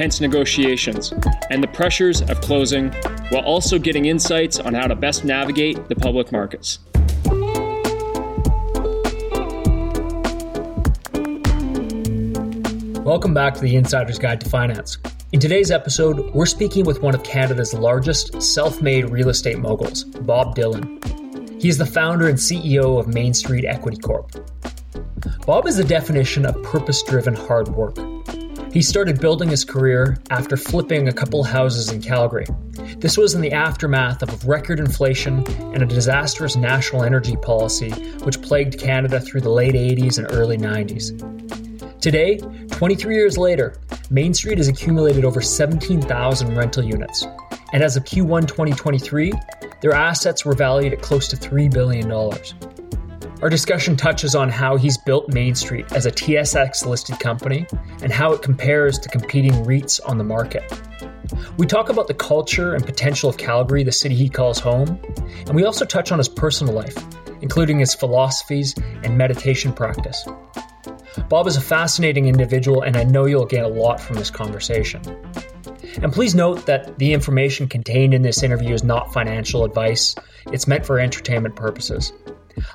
tense negotiations, and the pressures of closing, while also getting insights on how to best navigate the public markets. Welcome back to the Insider's Guide to Finance. In today's episode, we're speaking with one of Canada's largest self made real estate moguls, Bob Dhillon. He is the founder and CEO of Main Street Equity Corp. Bob is the definition of purpose driven hard work. He started building his career after flipping a couple houses in Calgary. This was in the aftermath of record inflation and a disastrous national energy policy which plagued Canada through the late 80s and early 90s. Today, 23 years later, Main Street has accumulated over 17,000 rental units. And as of Q1 2023, their assets were valued at close to $3 billion. Our discussion touches on how he's built Main Street as a TSX listed company and how it compares to competing REITs on the market. We talk about the culture and potential of Calgary, the city he calls home, and we also touch on his personal life, including his philosophies and meditation practice. Bob is a fascinating individual, and I know you'll get a lot from this conversation. And please note that the information contained in this interview is not financial advice, it's meant for entertainment purposes.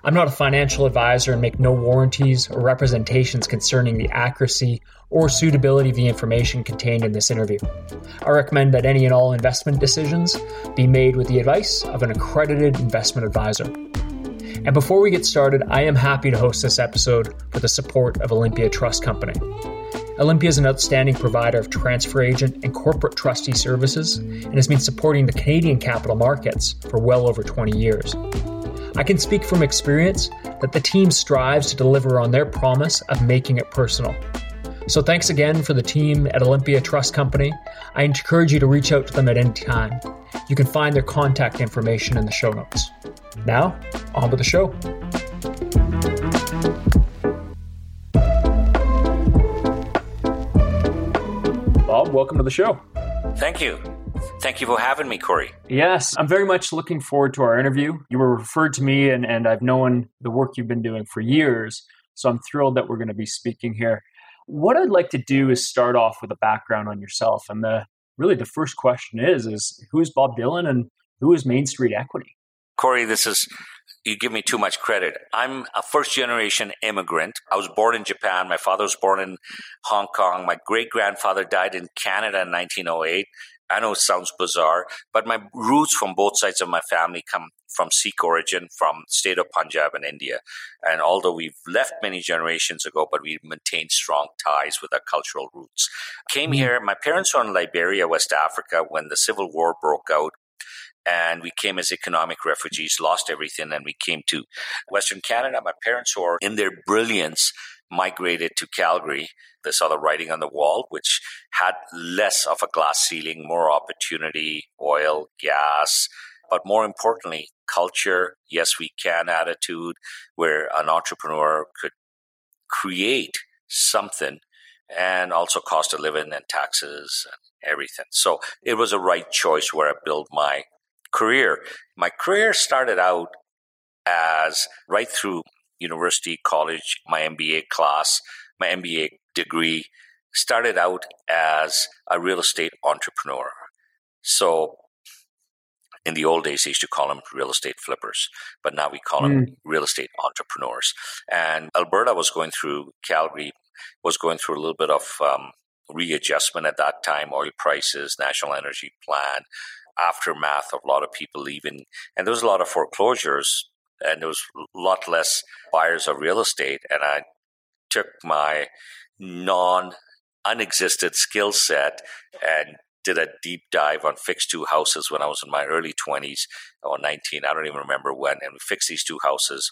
I'm not a financial advisor and make no warranties or representations concerning the accuracy or suitability of the information contained in this interview. I recommend that any and all investment decisions be made with the advice of an accredited investment advisor. And before we get started, I am happy to host this episode with the support of Olympia Trust Company. Olympia is an outstanding provider of transfer agent and corporate trustee services and has been supporting the Canadian capital markets for well over 20 years. I can speak from experience that the team strives to deliver on their promise of making it personal. So thanks again for the team at Olympia Trust Company. I encourage you to reach out to them at any time. You can find their contact information in the show notes. Now, on with the show. Bob, welcome to the show. Thank you. Thank you for having me, Corey. Yes, I'm very much looking forward to our interview. You were referred to me, and, and I've known the work you've been doing for years. So I'm thrilled that we're going to be speaking here. What I'd like to do is start off with a background on yourself. And the really the first question is is who is Bob Dhillon and who is Main Street Equity? Corey, this is you give me too much credit. I'm a first generation immigrant. I was born in Japan. My father was born in Hong Kong. My great grandfather died in Canada in 1908. I know it sounds bizarre, but my roots from both sides of my family come from Sikh origin, from state of Punjab in India. And although we've left many generations ago, but we maintain strong ties with our cultural roots. Came mm-hmm. here, my parents were in Liberia, West Africa, when the Civil War broke out and we came as economic refugees, lost everything, and we came to Western Canada. My parents, were in their brilliance, migrated to Calgary. They saw the writing on the wall, which had less of a glass ceiling, more opportunity, oil, gas, but more importantly, culture, yes, we can attitude, where an entrepreneur could create something and also cost of living and taxes and everything. So it was a right choice where I built my career. My career started out as right through university, college, my MBA class, my MBA degree started out as a real estate entrepreneur. So in the old days, they used to call them real estate flippers, but now we call mm. them real estate entrepreneurs. And Alberta was going through, Calgary was going through a little bit of um, readjustment at that time, oil prices, national energy plan, aftermath of a lot of people leaving. And there was a lot of foreclosures and there was a lot less buyers of real estate. And I took my non unexisted skill set and did a deep dive on fixed two houses when I was in my early 20s or 19. I don't even remember when. And we fixed these two houses,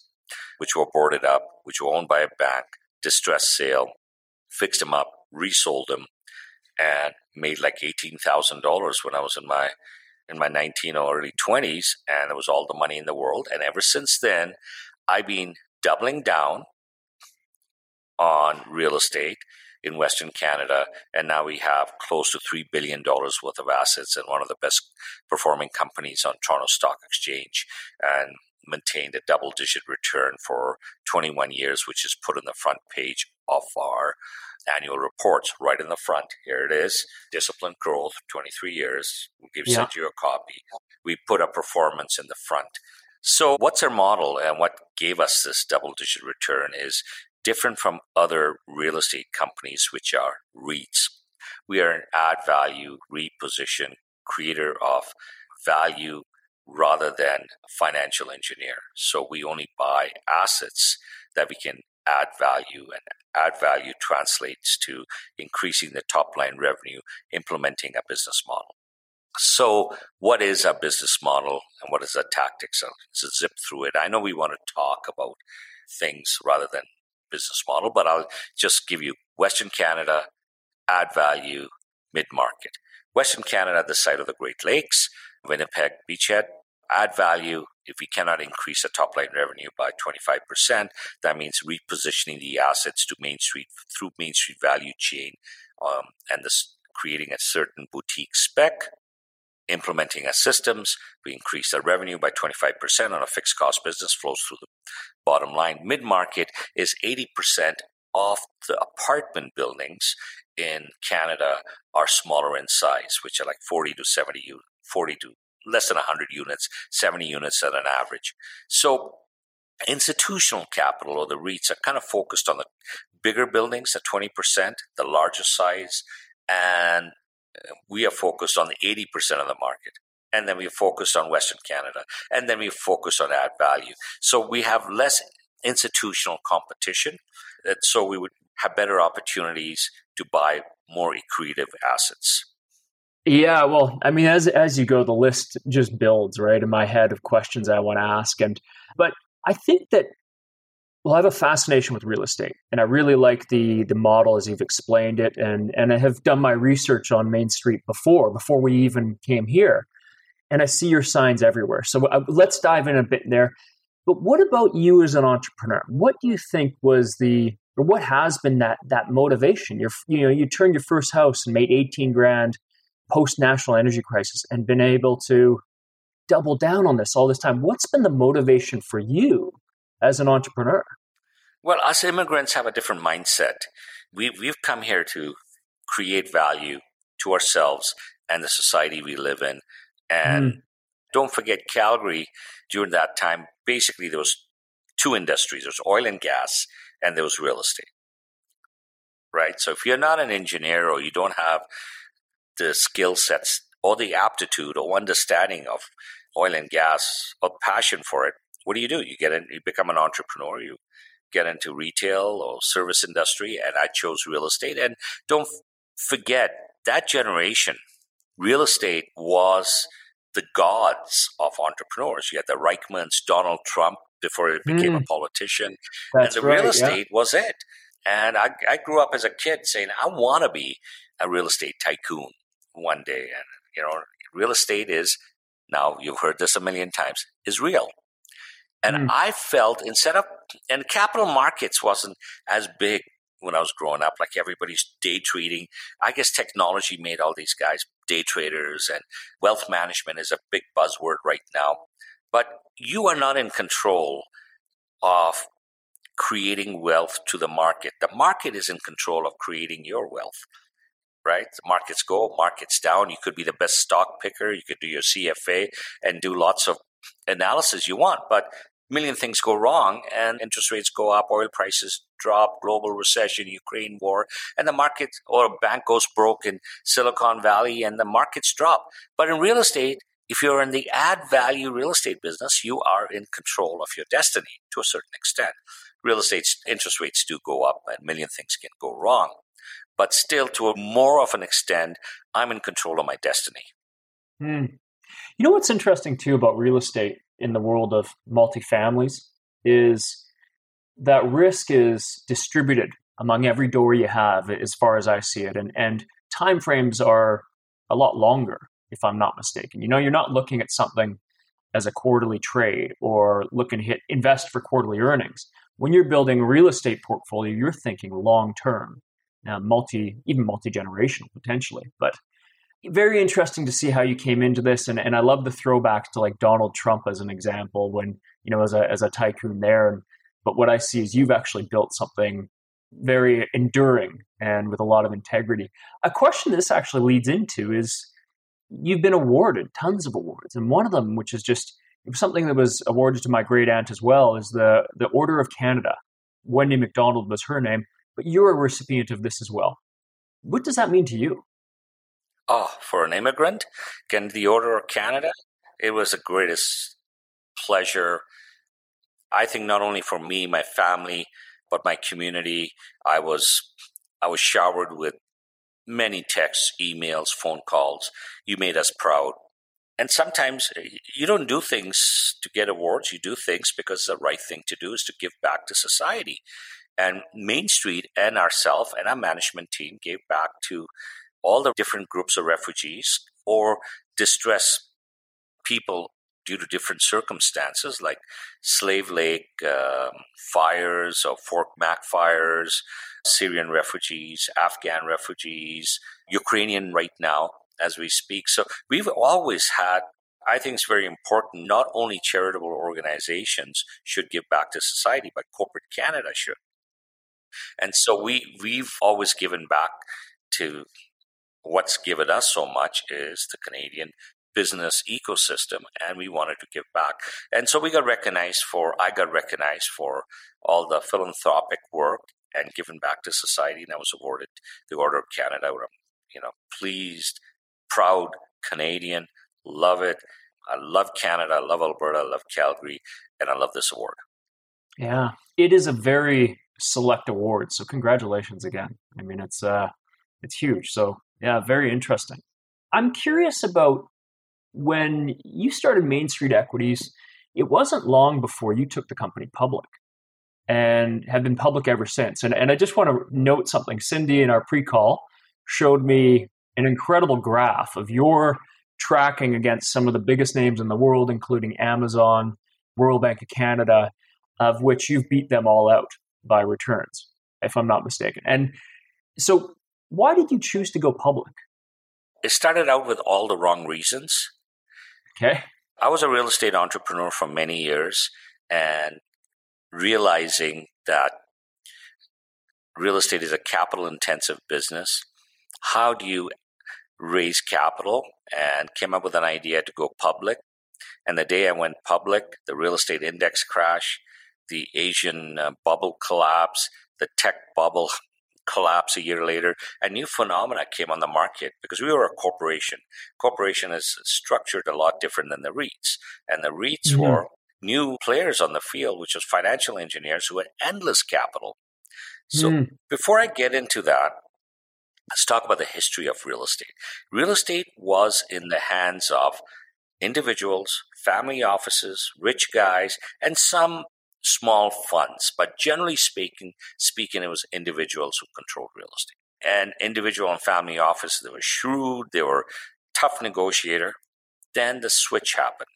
which were boarded up, which were owned by a bank, distressed sale, fixed them up, resold them, and made like eighteen thousand dollars when I was in my in my nineteen or early twenties, and it was all the money in the world. And ever since then, I've been doubling down on real estate in Western Canada, and now we have close to $3 billion worth of assets and one of the best performing companies on Toronto Stock Exchange and maintained a double digit return for 21 years, which is put on the front page of our annual reports right in the front. Here it is disciplined growth, 23 years. We've yeah. sent you a copy. We put a performance in the front. So, what's our model and what gave us this double digit return is different from other real estate companies, which are REITs. We are an add value reposition creator of value rather than financial engineer. So we only buy assets that we can add value and add value translates to increasing the top line revenue, implementing a business model. So, what is a business model and what is the tactics? So, zip through it. I know we want to talk about things rather than business model, but I'll just give you Western Canada, add value, mid market. Western Canada, the site of the Great Lakes, Winnipeg Beachhead, add value. If we cannot increase the top line revenue by 25%, that means repositioning the assets to Main Street through Main Street value chain um, and this, creating a certain boutique spec implementing our systems. We increase our revenue by 25% on a fixed cost business, flows through the bottom line. Mid market is 80% of the apartment buildings in Canada are smaller in size, which are like 40 to 70, 40 to less than 100 units, 70 units at an average. So institutional capital or the REITs are kind of focused on the bigger buildings at 20%, the larger size, and uh, we are focused on the 80% of the market. And then we focused on Western Canada. And then we focused on add value. So we have less institutional competition. So we would have better opportunities to buy more accretive assets. Yeah, well, I mean, as as you go, the list just builds right in my head of questions I want to ask, and but I think that well, I have a fascination with real estate, and I really like the the model as you've explained it, and and I have done my research on Main Street before before we even came here, and I see your signs everywhere. So uh, let's dive in a bit there. But what about you as an entrepreneur? What do you think was the or what has been that that motivation? You're you know you turned your first house and made eighteen grand post national energy crisis and been able to double down on this all this time. What's been the motivation for you as an entrepreneur? Well, us immigrants have a different mindset. We, we've come here to create value to ourselves and the society we live in. And mm. don't forget, Calgary during that time, basically, there was two industries there was oil and gas, and there was real estate. Right? So if you're not an engineer or you don't have the skill sets or the aptitude or understanding of oil and gas or passion for it, what do you do? You get in, you become an entrepreneur, you get into retail or service industry, and I chose real estate. And don't forget that generation, real estate was the gods of entrepreneurs. You had the Reichmans, Donald Trump before he became mm. a politician, That's and the right, real estate yeah. was it. And I, I grew up as a kid saying, I want to be a real estate tycoon one day. And, you know, real estate is now you've heard this a million times is real and mm. I felt instead of, and capital markets wasn't as big when I was growing up, like everybody's day trading. I guess technology made all these guys day traders and wealth management is a big buzzword right now. But you are not in control of creating wealth to the market. The market is in control of creating your wealth, right? Markets go, markets down. You could be the best stock picker. You could do your CFA and do lots of analysis you want, but million things go wrong and interest rates go up, oil prices drop, global recession, Ukraine war, and the market or a bank goes broke in Silicon Valley and the markets drop. But in real estate, if you're in the add value real estate business, you are in control of your destiny to a certain extent. Real estate interest rates do go up and a million things can go wrong. But still, to a more of an extent, I'm in control of my destiny. Hmm. You know what's interesting too about real estate in the world of multifamilies is that risk is distributed among every door you have as far as I see it. And and timeframes are a lot longer, if I'm not mistaken. You know, you're not looking at something as a quarterly trade or looking to hit invest for quarterly earnings. When you're building a real estate portfolio, you're thinking long term, uh, multi even multi generational potentially. But very interesting to see how you came into this, and, and I love the throwbacks to like Donald Trump as an example when you know as a as a tycoon there. And, but what I see is you've actually built something very enduring and with a lot of integrity. A question this actually leads into is you've been awarded tons of awards, and one of them, which is just something that was awarded to my great aunt as well, is the the Order of Canada. Wendy McDonald was her name, but you're a recipient of this as well. What does that mean to you? Oh, for an immigrant, getting the Order of Canada, it was the greatest pleasure. I think not only for me, my family, but my community. I was I was showered with many texts, emails, phone calls. You made us proud. And sometimes eh, you don't do things to get awards. You do things because the right thing to do is to give back to society. And Main Street and ourselves and our management team gave back to all the different groups of refugees or distressed people due to different circumstances like Slave Lake um, fires or Fort Mac fires, Syrian refugees, Afghan refugees, Ukrainian right now as we speak. So we've always had I think it's very important. Not only charitable organizations should give back to society, but corporate Canada should. And so we we've always given back to what's given us so much is the Canadian business ecosystem and we wanted to give back. And so we got recognized for, I got recognized for all the philanthropic work and given back to society. And I was awarded the Order of Canada. I'm, you know, pleased, proud Canadian, love it. I love Canada, I love Alberta, I love Calgary, and I love this award. Yeah, it is a very select awards. So congratulations again. I mean, it's uh, it's huge. So yeah, very interesting. I'm curious about when you started Main Street Equities, it wasn't long before you took the company public and have been public ever since. And, and I just want to note something. Cindy in our pre call showed me an incredible graph of your tracking against some of the biggest names in the world, including Amazon, Royal Bank of Canada, of which you've beat them all out by returns, if I'm not mistaken. And so, why did you choose to go public? It started out with all the wrong reasons. Okay. I was a real estate entrepreneur for many years and realizing that real estate is a capital intensive business. How do you raise capital? And came up with an idea to go public. And the day I went public, the real estate index crash, the Asian uh, bubble collapse, the tech bubble collapse a year later, a new phenomena came on the market because we were a corporation. Corporation is structured a lot different than the REITs, and the REITs mm-hmm. were new players on the field, which was financial engineers who had endless capital. So mm. before I get into that, let's talk about the history of real estate. Real estate was in the hands of individuals, family offices, rich guys, and some small funds, but generally speaking, speaking, it was individuals who controlled real estate. And individual and family offices, they were shrewd, they were tough negotiator. Then the switch happened.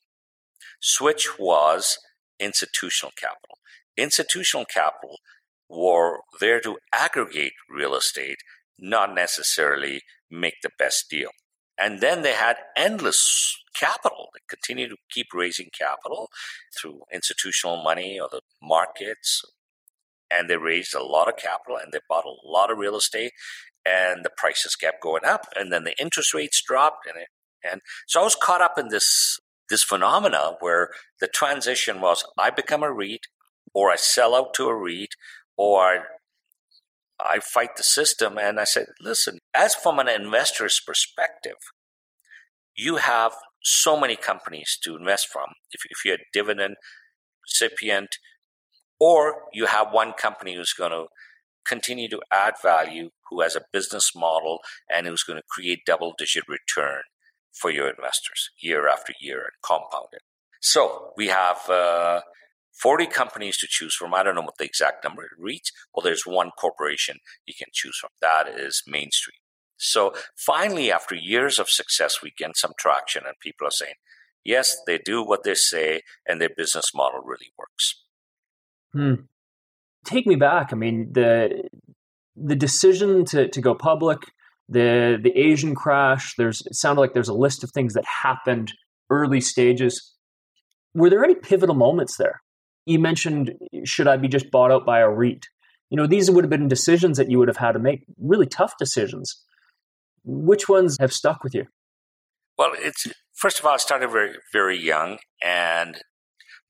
Switch was institutional capital. Institutional capital were there to aggregate real estate, not necessarily make the best deal. And then they had endless capital. They continued to keep raising capital through institutional money or the markets. And they raised a lot of capital and they bought a lot of real estate and the prices kept going up and then the interest rates dropped and it, and so I was caught up in this this phenomena where the transition was I become a REIT or I sell out to a REIT or I fight the system. And I said, listen, as from an investor's perspective, you have so many companies to invest from. If, if you're a dividend recipient, or you have one company who's going to continue to add value, who has a business model, and who's going to create double digit return for your investors year after year and compound it. So we have uh, 40 companies to choose from. I don't know what the exact number it reads. Well, there's one corporation you can choose from. That is Main Street. So finally, after years of success, we get some traction, and people are saying, yes, they do what they say, and their business model really works. Hmm. Take me back. I mean, the the decision to, to go public, the the Asian crash. There's it sounded like there's a list of things that happened early stages. Were there any pivotal moments there? You mentioned, should I be just bought out by a REIT? You know, these would have been decisions that you would have had to make, really tough decisions. Which ones have stuck with you? Well, it's first of all, I started very, very young, and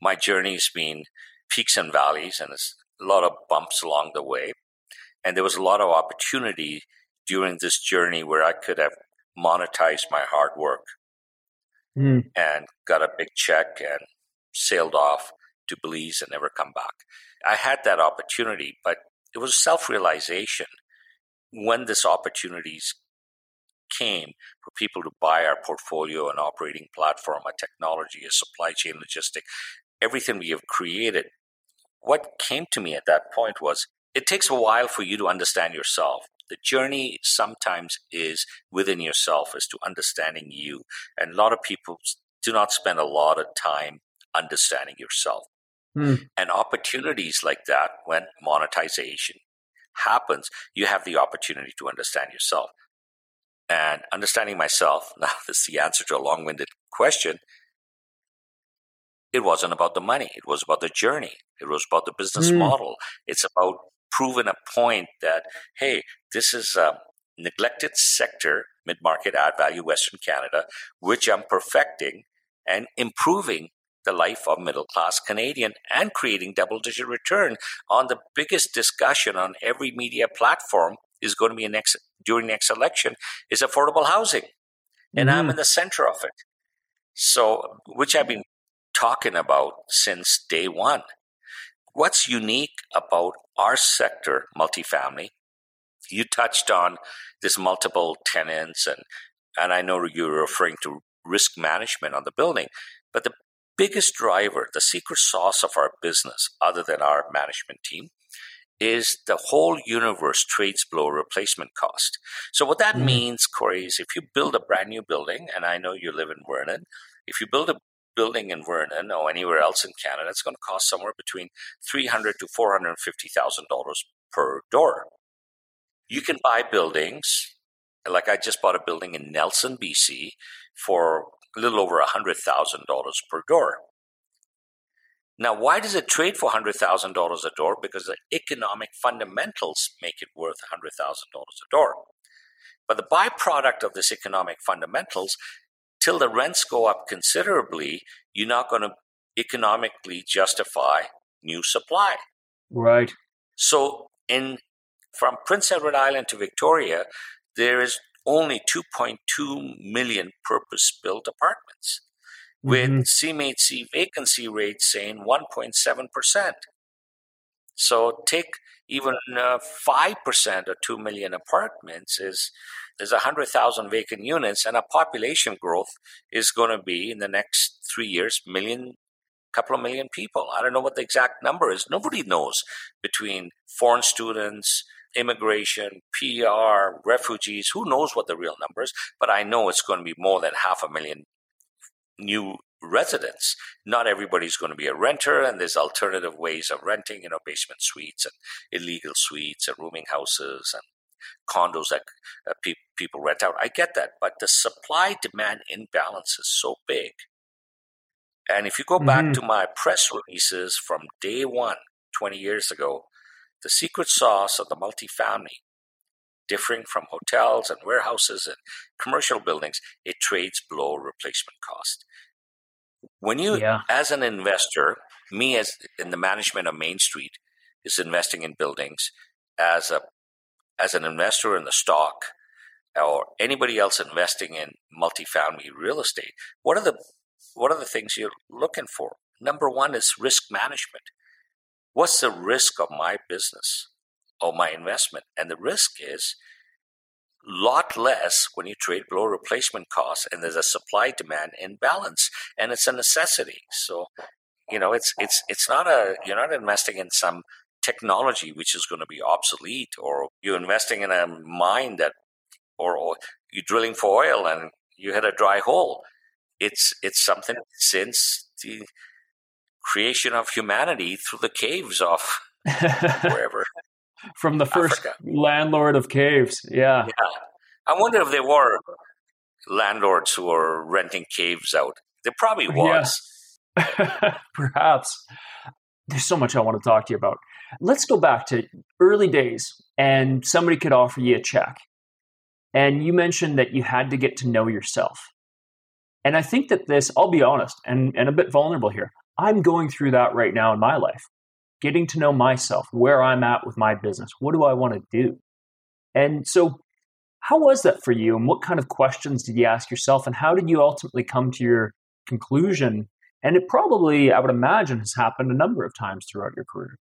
my journey's been peaks and valleys, and a lot of bumps along the way. And there was a lot of opportunity during this journey where I could have monetized my hard work mm. and got a big check and sailed off to Belize and never come back. I had that opportunity, but it was self realization when this opportunities came for people to buy our portfolio, an operating platform, a technology, a supply chain logistic, everything we have created. What came to me at that point was it takes a while for you to understand yourself. The journey sometimes is within yourself as to understanding you. And a lot of people do not spend a lot of time understanding yourself. Mm. And opportunities like that, when monetization happens, you have the opportunity to understand yourself. And understanding myself, now this is the answer to a long winded question. It wasn't about the money. It was about the journey. It was about the business mm. model. It's about proving a point that, hey, this is a neglected sector, mid market, add value, Western Canada, which I'm perfecting and improving the life of middle class Canadian and creating double digit return on the biggest discussion on every media platform is going to be next during next election is affordable housing. And mm-hmm. I'm in the center of it. So, which I've been talking about since day one. What's unique about our sector, multifamily? You touched on this multiple tenants, and, and I know you're referring to risk management on the building. But the biggest driver, the secret sauce of our business, other than our management team, is the whole universe trades below replacement cost. So what that mm. means, Corey, is if you build a brand new building, and I know you live in Vernon, if you build a building in Vernon or anywhere else in Canada, it's going to cost somewhere between three hundred to four hundred and fifty thousand dollars per door. You can buy buildings, like I just bought a building in Nelson, BC, for a little over $100,000 per door. Now, why does it trade for $100,000 a door? Because the economic fundamentals make it worth $100,000 a door. But the byproduct of this economic fundamentals, till the rents go up considerably, you're not going to economically justify new supply. Right. So, in from Prince Edward Island to Victoria, there is only 2.2 million purpose built apartments, with mm-hmm. CMHC vacancy rates saying 1.7%. So take even uh, 5% of 2 million apartments is there's 100,000 vacant units and a population growth is going to be in the next 3 years million couple of million people. I don't know what the exact number is. Nobody knows between foreign students, immigration, PR, refugees, who knows what the real number is, but I know it's going to be more than half a million new residents. Not everybody's going to be a renter, and there's alternative ways of renting, you know, basement suites and illegal suites and rooming houses and condos that uh, pe- people rent out. I get that, but the supply demand imbalance is so big. And if you go back mm-hmm. to my press releases from day one, 20 years ago, the secret sauce of the multifamily, differing from hotels and warehouses and commercial buildings, it trades below replacement cost. When you, yeah. as an investor, me as in the management of Main Street is investing in buildings as a as an investor in the stock or anybody else investing in multifamily real estate, what are the what are the things you're looking for? Number one is risk management. What's the risk of my business or my investment? And the risk is lot less when you trade below replacement costs and there's a supply demand imbalance and it's a necessity. So, you know, it's it's it's not a you're not investing in some technology which is going to be obsolete or you're investing in a mine that or you're drilling for oil and you hit a dry hole. It's it's something since the creation of humanity through the caves of wherever. From the first Africa. landlord of caves. Yeah. Yeah. I wonder if there were landlords who were renting caves out. There probably was. Yeah. Perhaps. There's so much I want to talk to you about. Let's go back to early days and somebody could offer you a check. And you mentioned that you had to get to know yourself. And I think that this, I'll be honest and, and a bit vulnerable here. I'm going through that right now in my life, getting to know myself, where I'm at with my business. What do I want to do? And so, how was that for you? And what kind of questions did you ask yourself? And how did you ultimately come to your conclusion? And it probably, I would imagine, has happened a number of times throughout your career.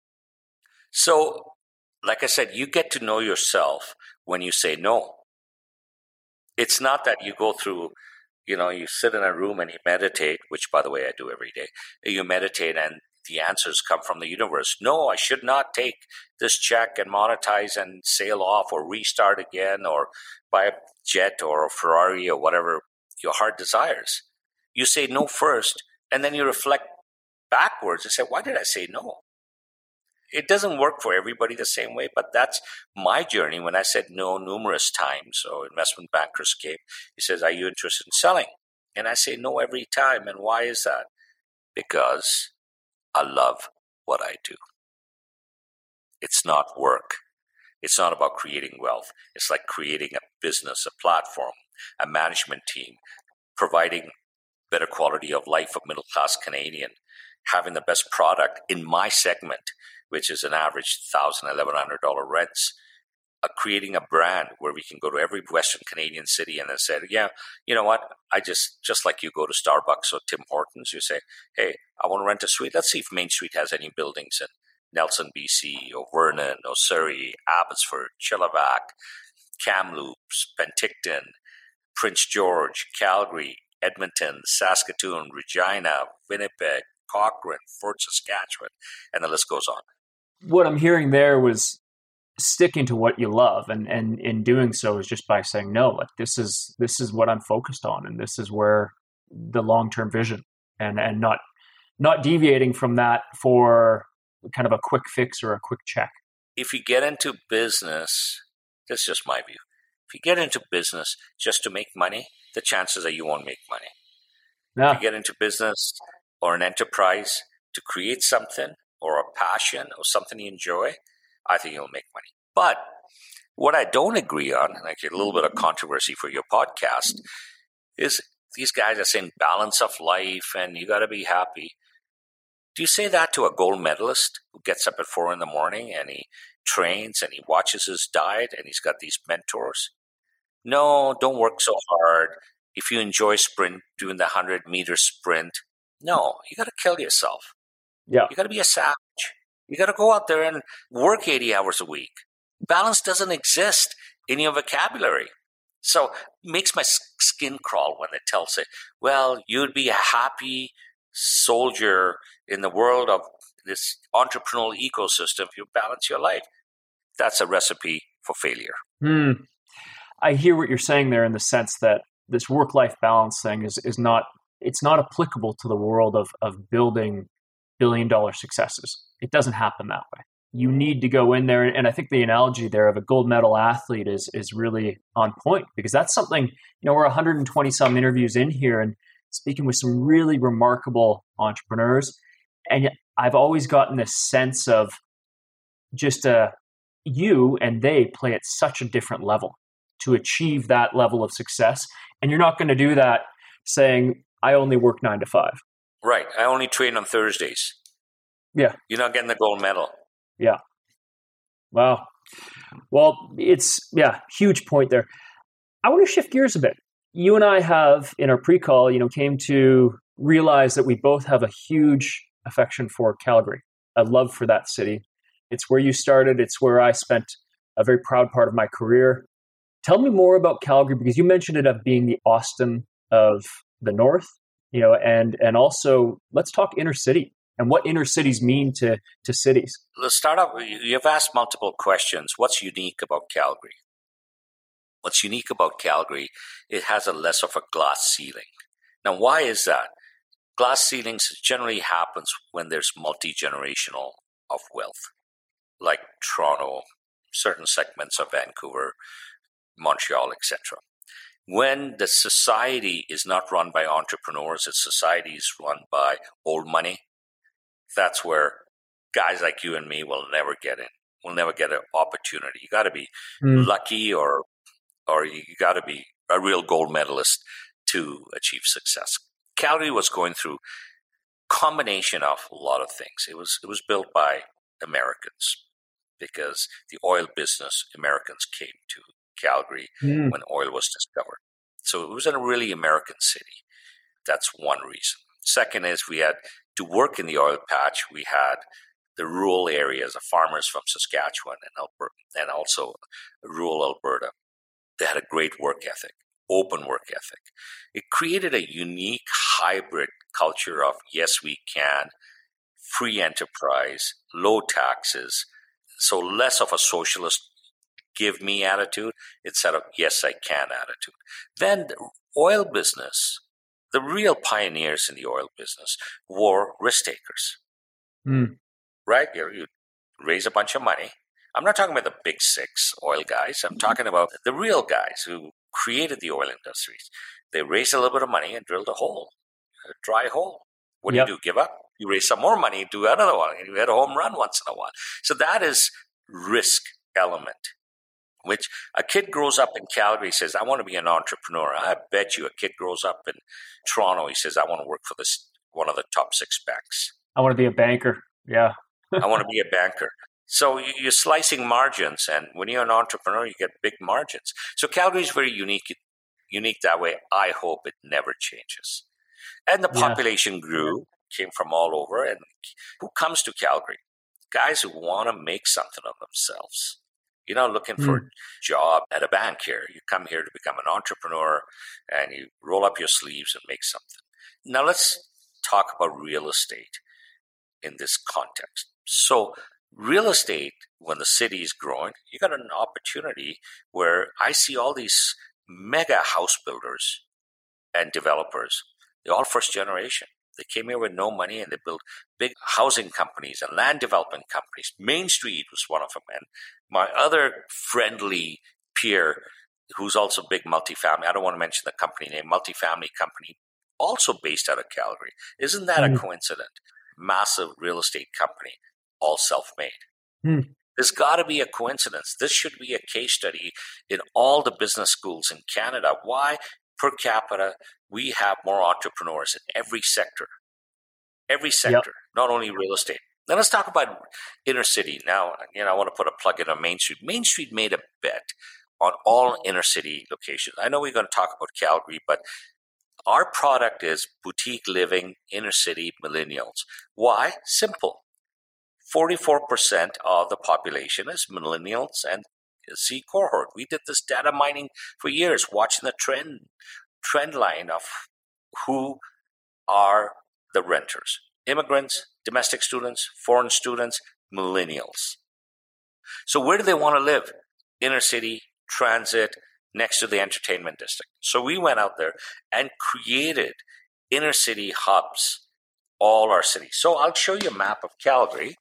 So, like I said, you get to know yourself when you say no. It's not that you go through, you know, you sit in a room and you meditate, which by the way I do every day. You meditate and the answers come from the universe. No, I should not take this check and monetize and sail off or restart again or buy a jet or a Ferrari or whatever your heart desires. You say no first and then you reflect backwards and say, why did I say no? It doesn't work for everybody the same way, but that's my journey. When I said no numerous times, so investment bankers came, he says, Are you interested in selling? And I say no every time. And why is that? Because I love what I do. It's not work. It's not about creating wealth. It's like creating a business, a platform, a management team, providing better quality of life of middle class Canadian, having the best product in my segment which is an average thousand, eleven hundred dollar rents. Uh, creating a brand where we can go to every Western Canadian city and then say, yeah, you know what? I just just like you go to Starbucks or Tim Hortons, you say, hey, I want to rent a suite. Let's see if Main Street has any buildings in Nelson, BC, or Vernon, or Surrey, Abbotsford, Chilliwack, Kamloops, Penticton, Prince George, Calgary, Edmonton, Saskatoon, Regina, Winnipeg, Cochrane, Fort Saskatchewan, and the list goes on what I'm hearing there was sticking to what you love and and in doing so is just by saying no like this is this is what i'm focused on and this is where the long-term vision and and not not deviating from that for kind of a quick fix or a quick check if you get into business that's just my view if you get into business just to make money the chances are you won't make money yeah. if you get into business or an enterprise to create something or a passion or something you enjoy, I think you'll make money. But what I don't agree on, like a little bit of controversy for your podcast, is these guys are saying balance of life and you got to be happy. Do you say that to a gold medalist who gets up at four in the morning and he trains and he watches his diet and he's got these mentors? No, don't work so hard. If you enjoy sprint, doing the 100 meter sprint, no, you got to kill yourself. Yeah. You got to be a savage. You got to go out there and work 80 hours a week. Balance doesn't exist in your vocabulary. So it makes my skin crawl when they tell say, well, you'd be a happy soldier in the world of this entrepreneurial ecosystem if you balance your life. That's a recipe for failure. Hmm. I hear what you're saying there in the sense that this work life balance thing is, is not it's not applicable to the world of, of building billion dollar successes. It doesn't happen that way. You need to go in there, and I think the analogy there of a gold medal athlete is is really on point because that's something you know we're 120 some interviews in here and speaking with some really remarkable entrepreneurs, and I've always gotten this sense of just a uh, you and they play at such a different level to achieve that level of success, and you're not going to do that saying I only work nine to five. Right. I only train on Thursdays. Yeah. You're not getting the gold medal. Yeah. Wow. Well, it's, yeah, huge point there. I want to shift gears a bit. You and I have, in our pre call, you know, came to realize that we both have a huge affection for Calgary, a love for that city. It's where you started, it's where I spent a very proud part of my career. Tell me more about Calgary because you mentioned it of being the Austin of the North you know, and and also let's talk inner city and what inner cities mean to to cities. Let's start off. You've asked multiple questions. What's unique about Calgary? What's unique about Calgary, it has a less of a glass ceiling. Now, why is that? Glass ceilings generally happens when there's multi-generational of wealth, like Toronto, certain segments of Vancouver, Montreal, etc. When the society is not run by entrepreneurs, its society is run by old money, that's where guys like you and me will never get in. We'll never get an opportunity. You got to be mm. lucky or or you got to be a real gold medalist to achieve success. Calgary was going through combination of a lot of things. It was it was built by Americans because the oil business Americans came to Calgary mm. when oil was discovered. So it was a really American city. That's one reason. Second is we had to work in the oil patch. We had the rural areas of farmers from Saskatchewan and Alberta, and also rural Alberta. They had a great work ethic, open work ethic. It created a unique hybrid culture of yes, we can, free enterprise, low taxes, so less of a socialist give me attitude instead of yes, I can attitude. Then the oil business, the real pioneers in the oil business were risk takers. Mm. Right? You, you raise a bunch of money. I'm not talking about the big six oil guys. I'm talking about the real guys who created the oil industries. They raised a little bit of money and drilled a hole, a dry hole. What do yep. you do? Give up? You raise some more money, do another one, and you hit a home run once in a while. So that is risk element which a kid grows up in Calgary says, I want to be an entrepreneur. I bet you a kid grows up in Toronto, he says, I want to work for this one of the top six banks. I want to be a banker. Yeah. I want to be a banker. So you're slicing margins, and when you're an entrepreneur, you get big margins. So Calgary is very unique, unique that way. I hope it never changes. And the population yeah. grew, came from all over, and who comes to Calgary? Guys who want to make something of themselves. You're not looking for mm. a job at a bank here. You come here to become an entrepreneur and you roll up your sleeves and make something. Now let's talk about real estate in this context. So, real estate, when the city is growing, you got an opportunity where I see all these mega house builders and developers. They're all first generation. They came here with no money and they built big housing companies and land development companies. Main Street was one of them. And my other friendly peer, who's also big multifamily, I don't want to mention the company name, multifamily company, also based out of Calgary. Isn't that mm. a coincidence? Massive real estate company, all self made. Mm. There's got to be a coincidence. This should be a case study in all the business schools in Canada. Why? Per capita, we have more entrepreneurs in every sector. Every sector, yep. not only real estate. Now let's talk about inner city. Now, you know, I want to put a plug in on Main Street. Main Street made a bet on all mm-hmm. inner city locations. I know we're going to talk about Calgary, but our product is boutique living, inner city millennials. Why? Simple. 44% of the population is millennials and Z cohort. We did this data mining for years, watching the trend trend line of who are the renters immigrants, domestic students, foreign students, millennials. So, where do they want to live? Inner city, transit, next to the entertainment district. So, we went out there and created inner city hubs, all our cities. So, I'll show you a map of Calgary.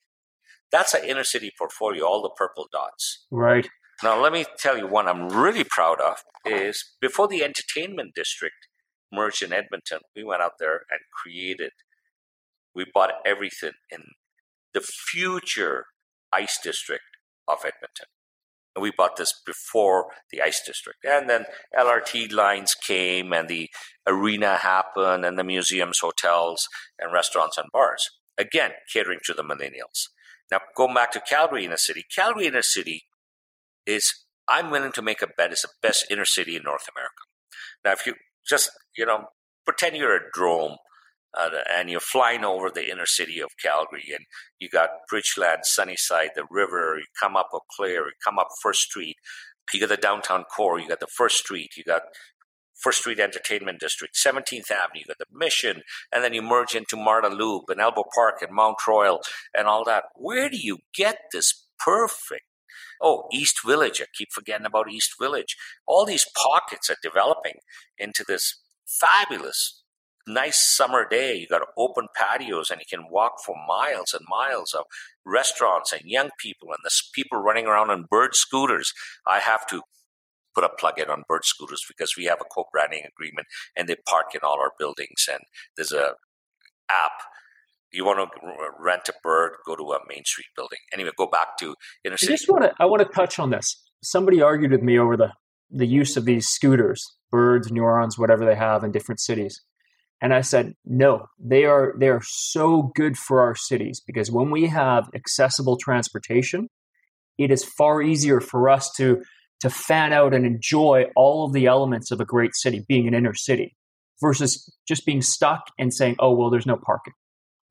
That's an inner city portfolio, all the purple dots. Right. Now, let me tell you one I'm really proud of is before the entertainment district merged in Edmonton, we went out there and created we bought everything in the future ice district of Edmonton. And we bought this before the ice district. And then LRT lines came and the arena happened and the museums, hotels, and restaurants and bars. Again, catering to the millennials. Now, going back to Calgary inner city, Calgary inner city is, I'm willing to make a bet, is the best inner city in North America. Now, if you just, you know, pretend you're a drone uh, and you're flying over the inner city of Calgary, and you got Bridgeland, Sunnyside, the river. You come up Eau Claire, you come up First Street. You got the downtown core. You got the First Street. You got First Street Entertainment District, 17th Avenue. You got the Mission, and then you merge into Marda Loop and Elbow Park and Mount Royal and all that. Where do you get this perfect Oh, East Village. I keep forgetting about East Village. All these pockets are developing into this fabulous, nice summer day. You got open patios and you can walk for miles and miles of restaurants and young people and there's people running around on bird scooters. I have to put a plug in on bird scooters because we have a co-branding agreement and they park in all our buildings and there's a app you want to rent a bird go to a Mainstreet building anyway go back to inner city. I just want to I want to touch on this somebody argued with me over the the use of these scooters birds neurons whatever they have in different cities and I said no they are they are so good for our cities because when we have accessible transportation it is far easier for us to to fan out and enjoy all of the elements of a great city, being an inner city, versus just being stuck and saying, oh, well, there's no parking.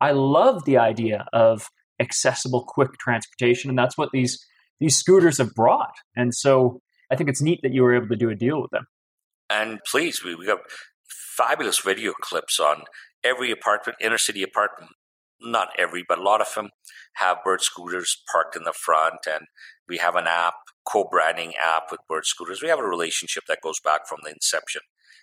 I love the idea of accessible, quick transportation, and that's what these these scooters have brought. And so I think it's neat that you were able to do a deal with them. And please, we, we fabulous video clips on every apartment, inner city apartment. Not every, but a lot of them have bird scooters parked in the front, and we have an app co-branding app with Bird Scooters. We have a relationship that goes back from the inception.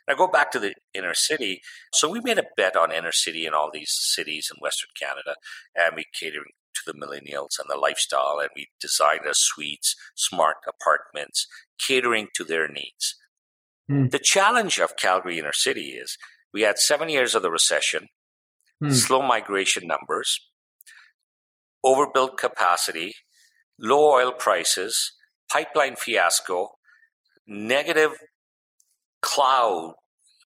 Now go back to the inner city. So we made a bet on inner city in all these cities in Western Canada, and we catered to the millennials and the lifestyle, and we designed a suites, smart apartments, catering to their needs. Mm. The challenge of Calgary inner city is we had seven years of the recession, mm. slow migration numbers, overbuilt capacity, low oil prices, pipeline fiasco, negative cloud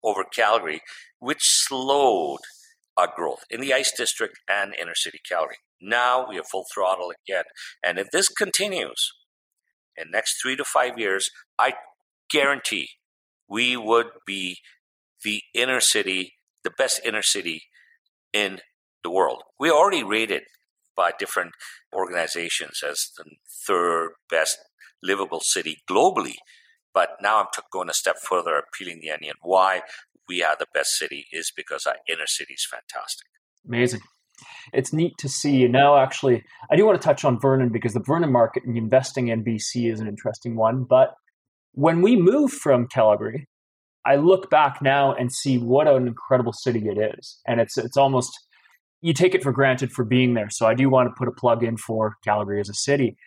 over Calgary, which slowed our growth in the Ice District and inner city Calgary. Now we have full throttle again. And if this continues in next three to five years, I guarantee we would be the inner city, the best inner city in the world. We already rated by different organizations as the third best livable city globally. But now I'm going a step further, peeling the onion. Why we are the best city is because our inner city is fantastic. Amazing. It's neat to see. Now, actually, I do want to touch on Vernon because the Vernon market and investing in BC is an interesting one. But when we moved from Calgary, I look back now and see what an incredible city it is. And it's it's almost you take it for granted for being there. So I do want to put a plug in for Calgary as a city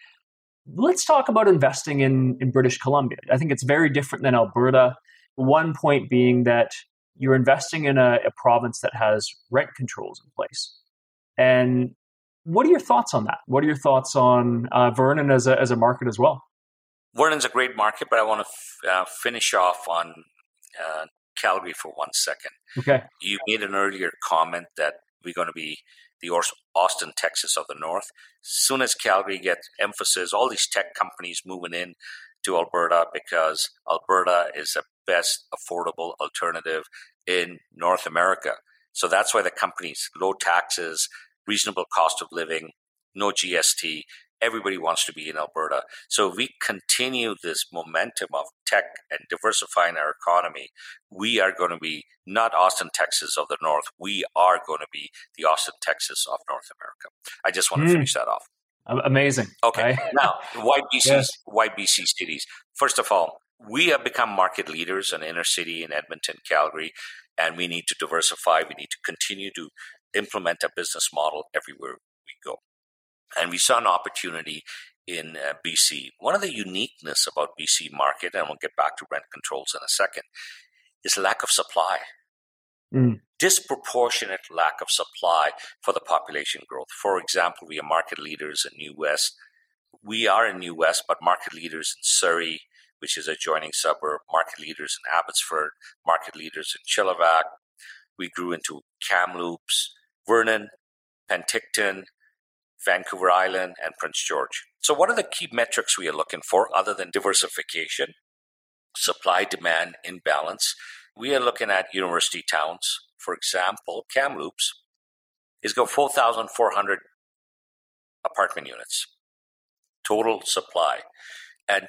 let's talk about investing in, in British Columbia. I think it's very different than Alberta. One point being that you're investing in a, a province that has rent controls in place. And what are your thoughts on that? What are your thoughts on uh, Vernon as a, as a market as well? Vernon's a great market, but I want to f- uh, finish off on uh, Calgary for one second. Okay. You made an earlier comment that we're going to be the Austin, Texas of the North. Soon as Calgary gets emphasis, all these tech companies moving in to Alberta because Alberta is the best affordable alternative in North America. So that's why the companies, low taxes, reasonable cost of living, no GST, everybody wants to be in Alberta. So if we continue this momentum of tech and diversifying our economy, we are going to be not Austin, Texas of the North. We are going to be the Austin, Texas of North America. I just want to mm. finish that off. Amazing. Okay. Right? now, why BC? Yes. Why BC cities? First of all, we have become market leaders in inner city in Edmonton, Calgary, and we need to diversify. We need to continue to implement a business model everywhere. And we saw an opportunity in uh, BC. One of the uniqueness about BC market, and we'll get back to rent controls in a second, is lack of supply. Mm. Disproportionate lack of supply for the population growth. For example, we are market leaders in New West. We are in New West, but market leaders in Surrey, which is a adjoining suburb, market leaders in Abbotsford, market leaders in Chilliwack. We grew into Kamloops, Vernon, Penticton, Vancouver Island, and Prince George. So, what are the key metrics we are looking for other than diversification, supply demand imbalance? We are looking at university towns. For example, Kamloops is got 4,400 apartment units, total supply. And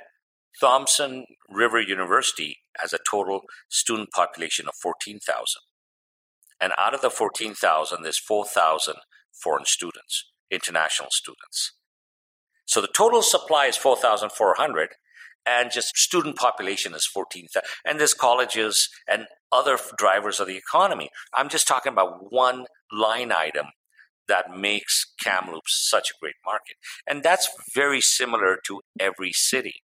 Thompson River University has a total student population of 14,000. And out of the 14,000, there's 4,000 foreign students international students. So the total supply is 4,400 and just student population is 14,000. And there's colleges and other drivers of the economy. I'm just talking about one line item that makes Kamloops such a great market. And that's very similar to every city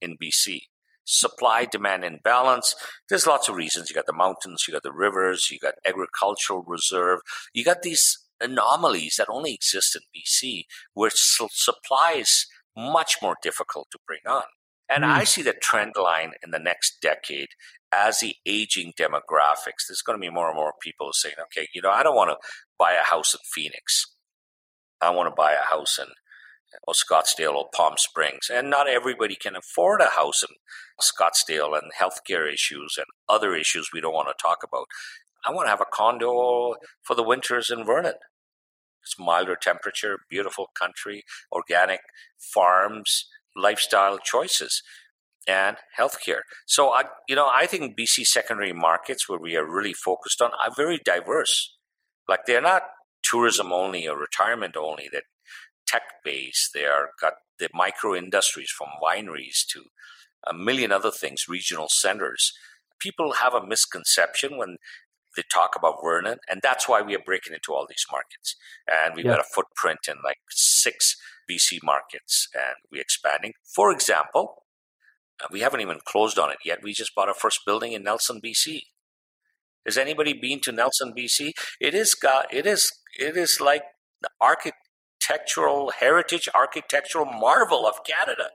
in BC. Supply demand imbalance. There's lots of reasons. You got the mountains, you got the rivers, you got agricultural reserve. You got these anomalies that only exist in BC where supply is much more difficult to bring on. And mm. I see the trend line in the next decade as the aging demographics. There's going to be more and more people saying, okay, you know, I don't want to buy a house in Phoenix. I want to buy a house in or Scottsdale or Palm Springs. And not everybody can afford a house in Scottsdale and healthcare issues and other issues we don't want to talk about. I want to have a condo for the winters in Vernon. It's milder temperature, beautiful country, organic farms, lifestyle choices, and healthcare. So, I, you know, I think BC secondary markets, where we are really focused on, are very diverse. Like they're not tourism only or retirement only. They're tech based. They are got the micro industries from wineries to a million other things, regional centers. People have a misconception when they talk about Vernon, and that's why we are breaking into all these markets. And we've yeah. got a footprint in like six BC markets, and we're expanding. For example, uh, we haven't even closed on it yet. We just bought our first building in Nelson, BC. Has anybody been to Nelson, BC? It is got it is it is like the architectural heritage, architectural marvel of Canada.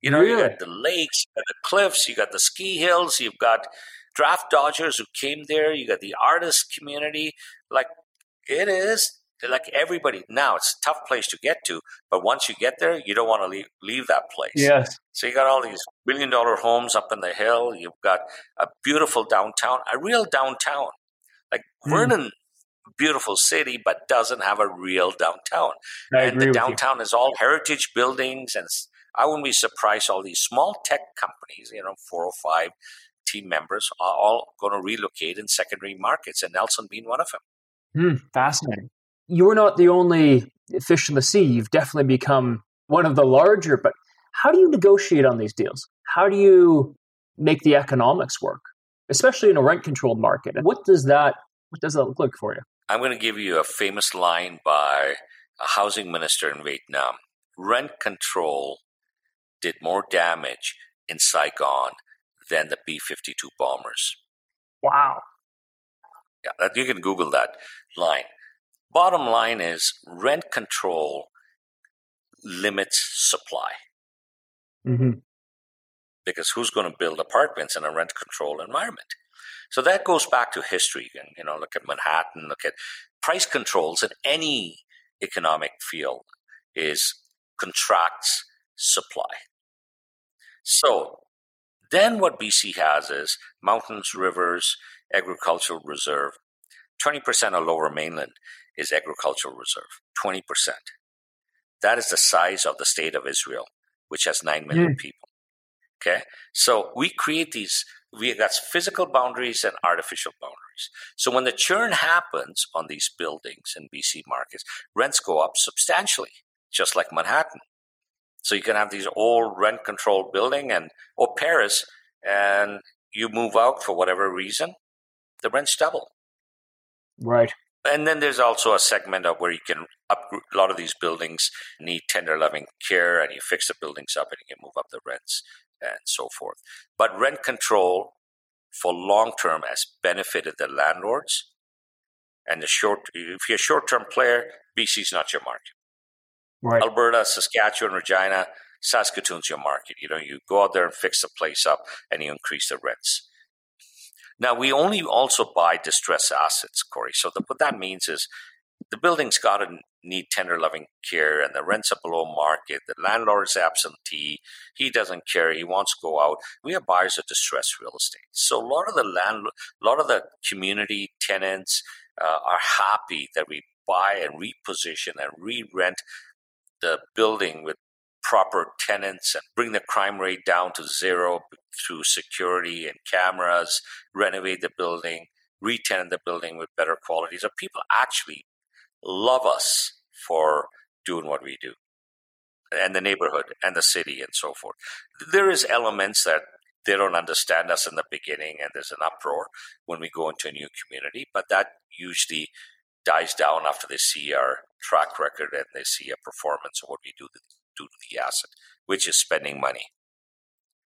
You know, really? you got the lakes, you got the cliffs, you got the ski hills, you've got draft dodgers who came there. You got the artist community. Like it is like everybody now. It's a tough place to get to, but once you get there, you don't want to leave leave that place. Yes. So you got all these billion dollar homes up in the hill. You've got a beautiful downtown, a real downtown. Like mm. Vernon, beautiful city, but doesn't have a real downtown. I and the downtown is all heritage buildings and I wouldn't be surprised all these small tech companies, you know, 405 team members are all going to relocate in secondary markets, and Nelson being one of them. Mm, fascinating. You're not the only fish in the sea. You've definitely become one of the larger, but how do you negotiate on these deals? How do you make the economics work, especially in a rent controlled market? And what does that what does that look like for you? I'm going to give you a famous line by a housing minister in Vietnam. Rent control did more damage in Saigon than the B 52 bombers. Wow. Yeah, you can Google that line. Bottom line is rent control limits supply. Mm-hmm. Because who's going to build apartments in a rent control environment? So that goes back to history. And, you know, look at Manhattan, look at price controls in any economic field is contracts supply. So then what BC has is mountains, rivers, agricultural reserve. 20% of lower mainland is agricultural reserve. 20%. That is the size of the state of Israel, which has 9 million mm. people. Okay. So we create these, we got physical boundaries and artificial boundaries. So when the churn happens on these buildings in BC markets, rents go up substantially, just like Manhattan. So you can have these old rent controlled building and or Paris, and you move out for whatever reason, the rent's double. Right. And then there's also a segment of where you can upgrade a lot of these buildings need tender loving care and you fix the buildings up and you can move up the rents and so forth. But rent control for long term has benefited the landlords. And the short if you're a short term player, BC's not your market. Right. Alberta, Saskatchewan, Regina, Saskatoon's your market. You know, you go out there and fix the place up and you increase the rents. Now, we only also buy distressed assets, Corey. So the, what that means is the building's got to need tender loving care and the rents are below market. The landlord is absentee. He doesn't care. He wants to go out. We have buyers of distressed real estate. So a lot of the land, a lot of the community tenants uh, are happy that we buy and reposition and re-rent the building with proper tenants and bring the crime rate down to zero through security and cameras, renovate the building, re-tenant the building with better quality. So people actually love us for doing what we do. and the neighborhood and the city and so forth. There is elements that they don't understand us in the beginning and there's an uproar when we go into a new community, but that usually dies down after they see our track record and they see a performance of what we do to, do to the asset, which is spending money.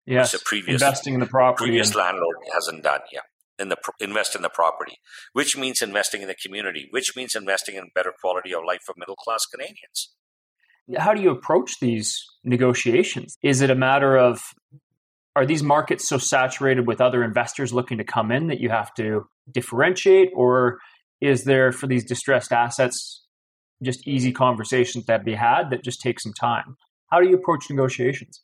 Yes, the previous, investing in the property. Previous and- landlord hasn't done. Yeah, in the invest in the property, which means investing in the community, which means investing in better quality of life for middle class Canadians. How do you approach these negotiations? Is it a matter of are these markets so saturated with other investors looking to come in that you have to differentiate, or is there for these distressed assets just easy conversations that be had that just take some time? How do you approach negotiations?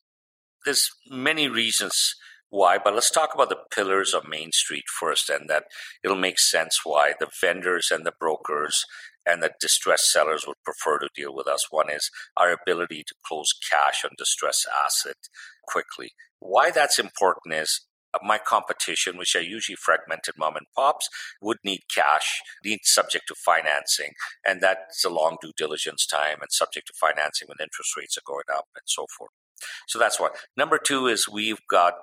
There's many reasons why, but let's talk about the pillars of Mainstreet first, and that it'll make sense why the vendors and the brokers and the distressed sellers would prefer to deal with us. One is our ability to close cash on distressed asset quickly. Why that's important is my competition, which are usually fragmented mom and pops, would need cash, need subject to financing, and that's a long due diligence time and subject to financing when interest rates are going up and so forth. So that's one. Number two is we've got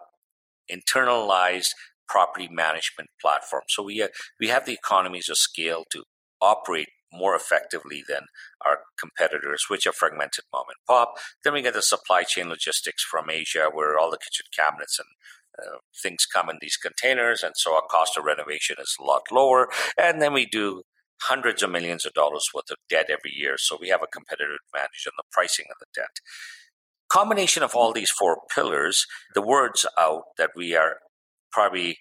internalized property management platform. So we uh, we have the economies of scale to operate more effectively than our competitors, which are fragmented mom and pop. Then we get the supply chain logistics from Asia, where all the kitchen cabinets and uh, things come in these containers, and so our cost of renovation is a lot lower. And then we do hundreds of millions of dollars worth of debt every year, so we have a competitive advantage on the pricing of the debt. Combination of all these four pillars, the word's out that we are probably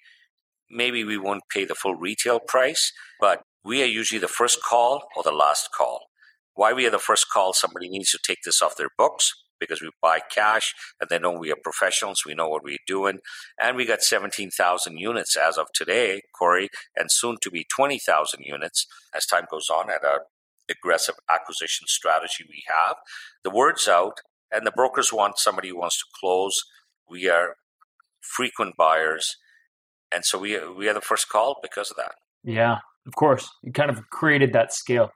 maybe we won't pay the full retail price, but we are usually the first call or the last call. Why we are the first call, somebody needs to take this off their books because we buy cash and they know we are professionals, we know what we're doing. And we got 17,000 units as of today, Corey, and soon to be 20,000 units as time goes on at our aggressive acquisition strategy we have. The word's out, and the brokers want somebody who wants to close. We are frequent buyers, and so we we are the first call because of that. Yeah, of course, you kind of created that scale.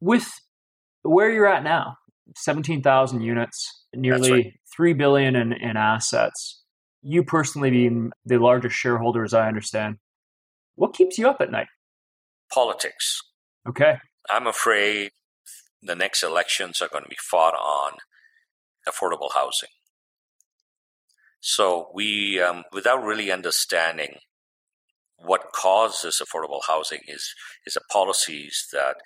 With where you're at now, 17,000 units, nearly right. 3 billion in, in assets. You personally being the largest shareholder, as I understand. What keeps you up at night? Politics. Okay. I'm afraid the next elections are going to be fought on affordable housing. So we, um, without really understanding what causes affordable housing is is the policies that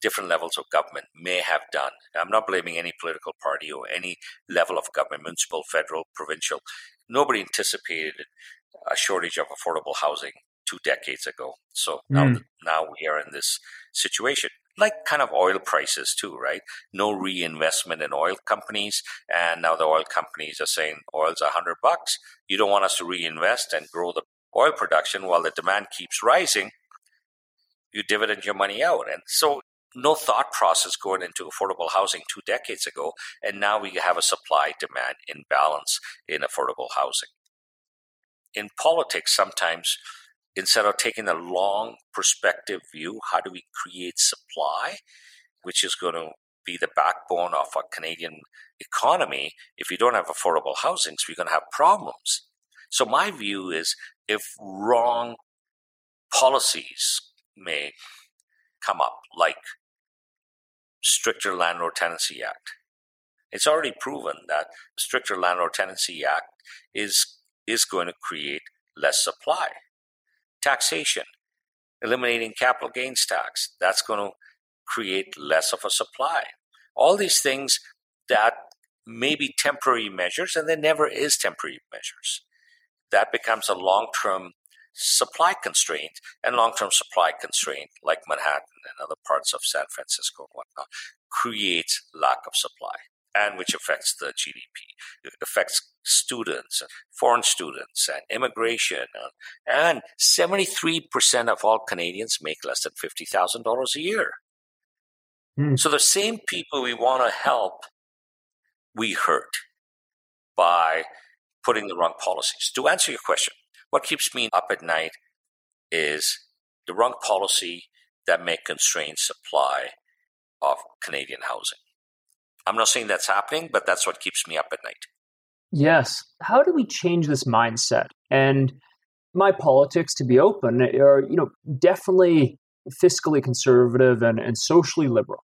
different levels of government may have done. I'm not blaming any political party or any level of government, municipal, federal, provincial. Nobody anticipated a shortage of affordable housing two decades ago. So now, mm. now we are in this situation. Like kind of oil prices too, right? No reinvestment in oil companies, and now the oil companies are saying oil's a hundred bucks. You don't want us to reinvest and grow the oil production while the demand keeps rising, you dividend your money out. And so no thought process going into affordable housing two decades ago, and now we have a supply demand imbalance in affordable housing. In politics, sometimes instead of taking a long perspective view, how do we create supply, which is going to be the backbone of a Canadian economy? If you don't have affordable housing, we're going to have problems. So my view is if wrong policies may come up, like stricter landlord tenancy act. It's already proven that stricter landlord tenancy act is is going to create less supply. Taxation, eliminating capital gains tax, that's going to create less of a supply. All these things that may be temporary measures, and there never is temporary measures that becomes a long term supply constraint and long term supply constraint, like Manhattan and other parts of San Francisco and whatnot, creates lack of supply and which affects the GDP. It affects students, foreign students, and immigration. And 73% of all Canadians make less than $50,000 a year. Mm. So the same people we want to help, we hurt by putting the wrong policies. To answer your question, what keeps me up at night is the wrong policy that may constrain supply of Canadian housing. I'm not saying that's happening, but that's what keeps me up at night. Yes. How do we change this mindset? And my politics, to be open, are you know definitely fiscally conservative and, and socially liberal.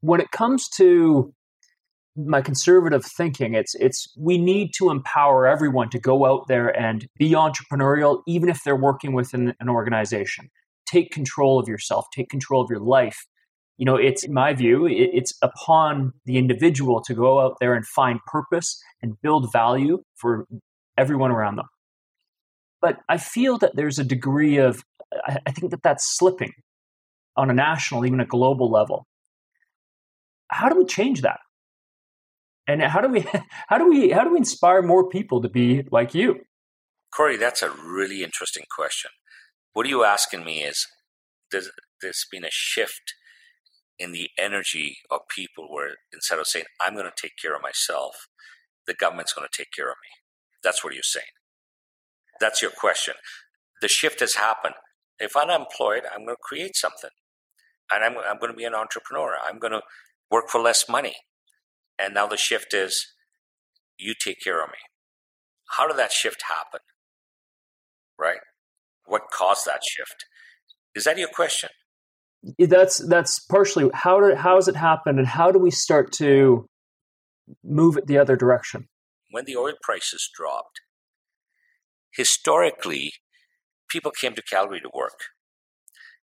When it comes to my conservative thinking, it's it's we need to empower everyone to go out there and be entrepreneurial, even if they're working within an organization. Take control of yourself, take control of your life. You know, it's in my view, it's upon the individual to go out there and find purpose and build value for everyone around them. But I feel that there's a degree of, I think that that's slipping on a national, even a global level. How do we change that? And how do we, how do we, how do we inspire more people to be like you? Corey, that's a really interesting question. What are you asking me is, there's, there's been a shift in the energy of people where instead of saying, I'm going to take care of myself, the government's going to take care of me. That's what you're saying. That's your question. The shift has happened. If I'm unemployed, I'm going to create something. And I'm, I'm going to be an entrepreneur. I'm going to work for less money. And now the shift is you take care of me. How did that shift happen? Right? What caused that shift? Is that your question? That's that's partially how did how does it happen and how do we start to move it the other direction? When the oil prices dropped, historically, people came to Calgary to work.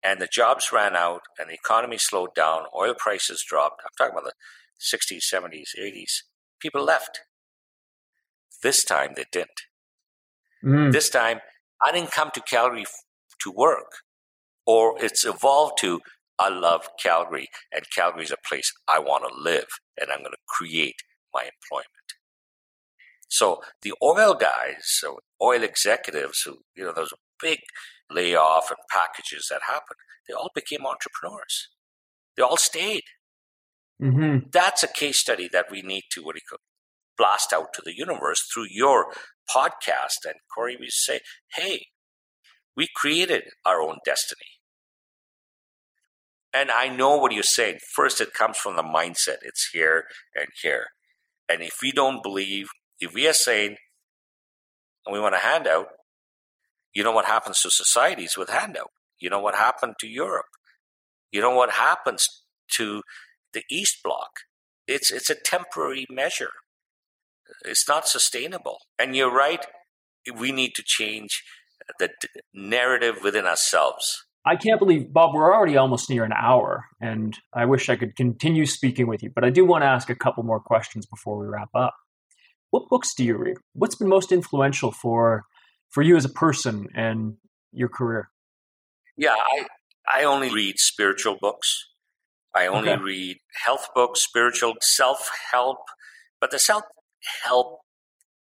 And the jobs ran out and the economy slowed down, oil prices dropped. I'm talking about the 60s, 70s, 80s. People left. This time they didn't. Mm. This time, I didn't come to Calgary to work, or it's evolved to I love Calgary, and Calgary is a place I want to live, and I'm going to create my employment. So the oil guys, so oil executives who, you know, those big layoff and packages that happened, they all became entrepreneurs. They all stayed. Mm-hmm. That's a case study that we need to what do you call, blast out to the universe through your podcast. And Corey, we say, hey, we created our own destiny. And I know what you're saying. First, it comes from the mindset. It's here and here. And if we don't believe if we are saying and we want a handout, you know what happens to societies with handout. You know what happened to Europe. You know what happens to the East Bloc. It's it's a temporary measure. It's not sustainable. And you're right. We need to change the narrative within ourselves. I can't believe, Bob, we're already almost near an hour, and I wish I could continue speaking with you, but I do want to ask a couple more questions before we wrap up what books do you read? What's been most influential for for you as a person and your career? Yeah, I I only read spiritual books. I only okay. read health books, spiritual self help, but the self help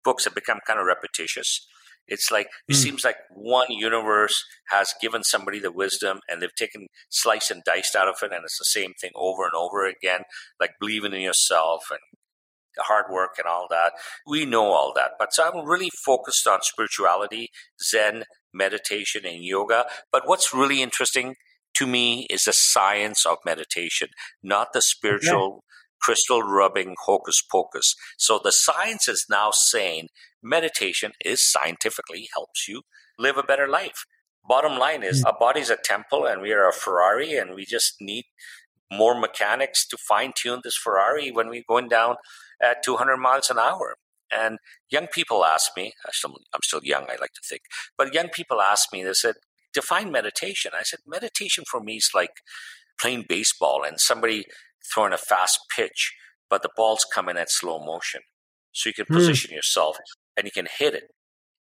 books have become kind of repetitious. It's like it mm. seems like one universe has given somebody the wisdom and they've taken slice and diced out of it and it's the same thing over and over again, like believing in yourself and hard work and all that. We know all that. But so I'm really focused on spirituality, Zen, meditation, and yoga. But what's really interesting to me is the science of meditation, not the spiritual crystal rubbing hocus pocus. So the science is now saying meditation is scientifically helps you live a better life. Bottom line is, mm. our body's a temple and we are a Ferrari, and we just need more mechanics to fine tune this Ferrari when we're going down at 200 miles an hour. And young people ask me, I'm still young, I like to think, but young people ask me, they said, define meditation. I said, meditation for me is like playing baseball and somebody throwing a fast pitch, but the ball's coming at slow motion. So you can hmm. position mm. yourself and you can hit it.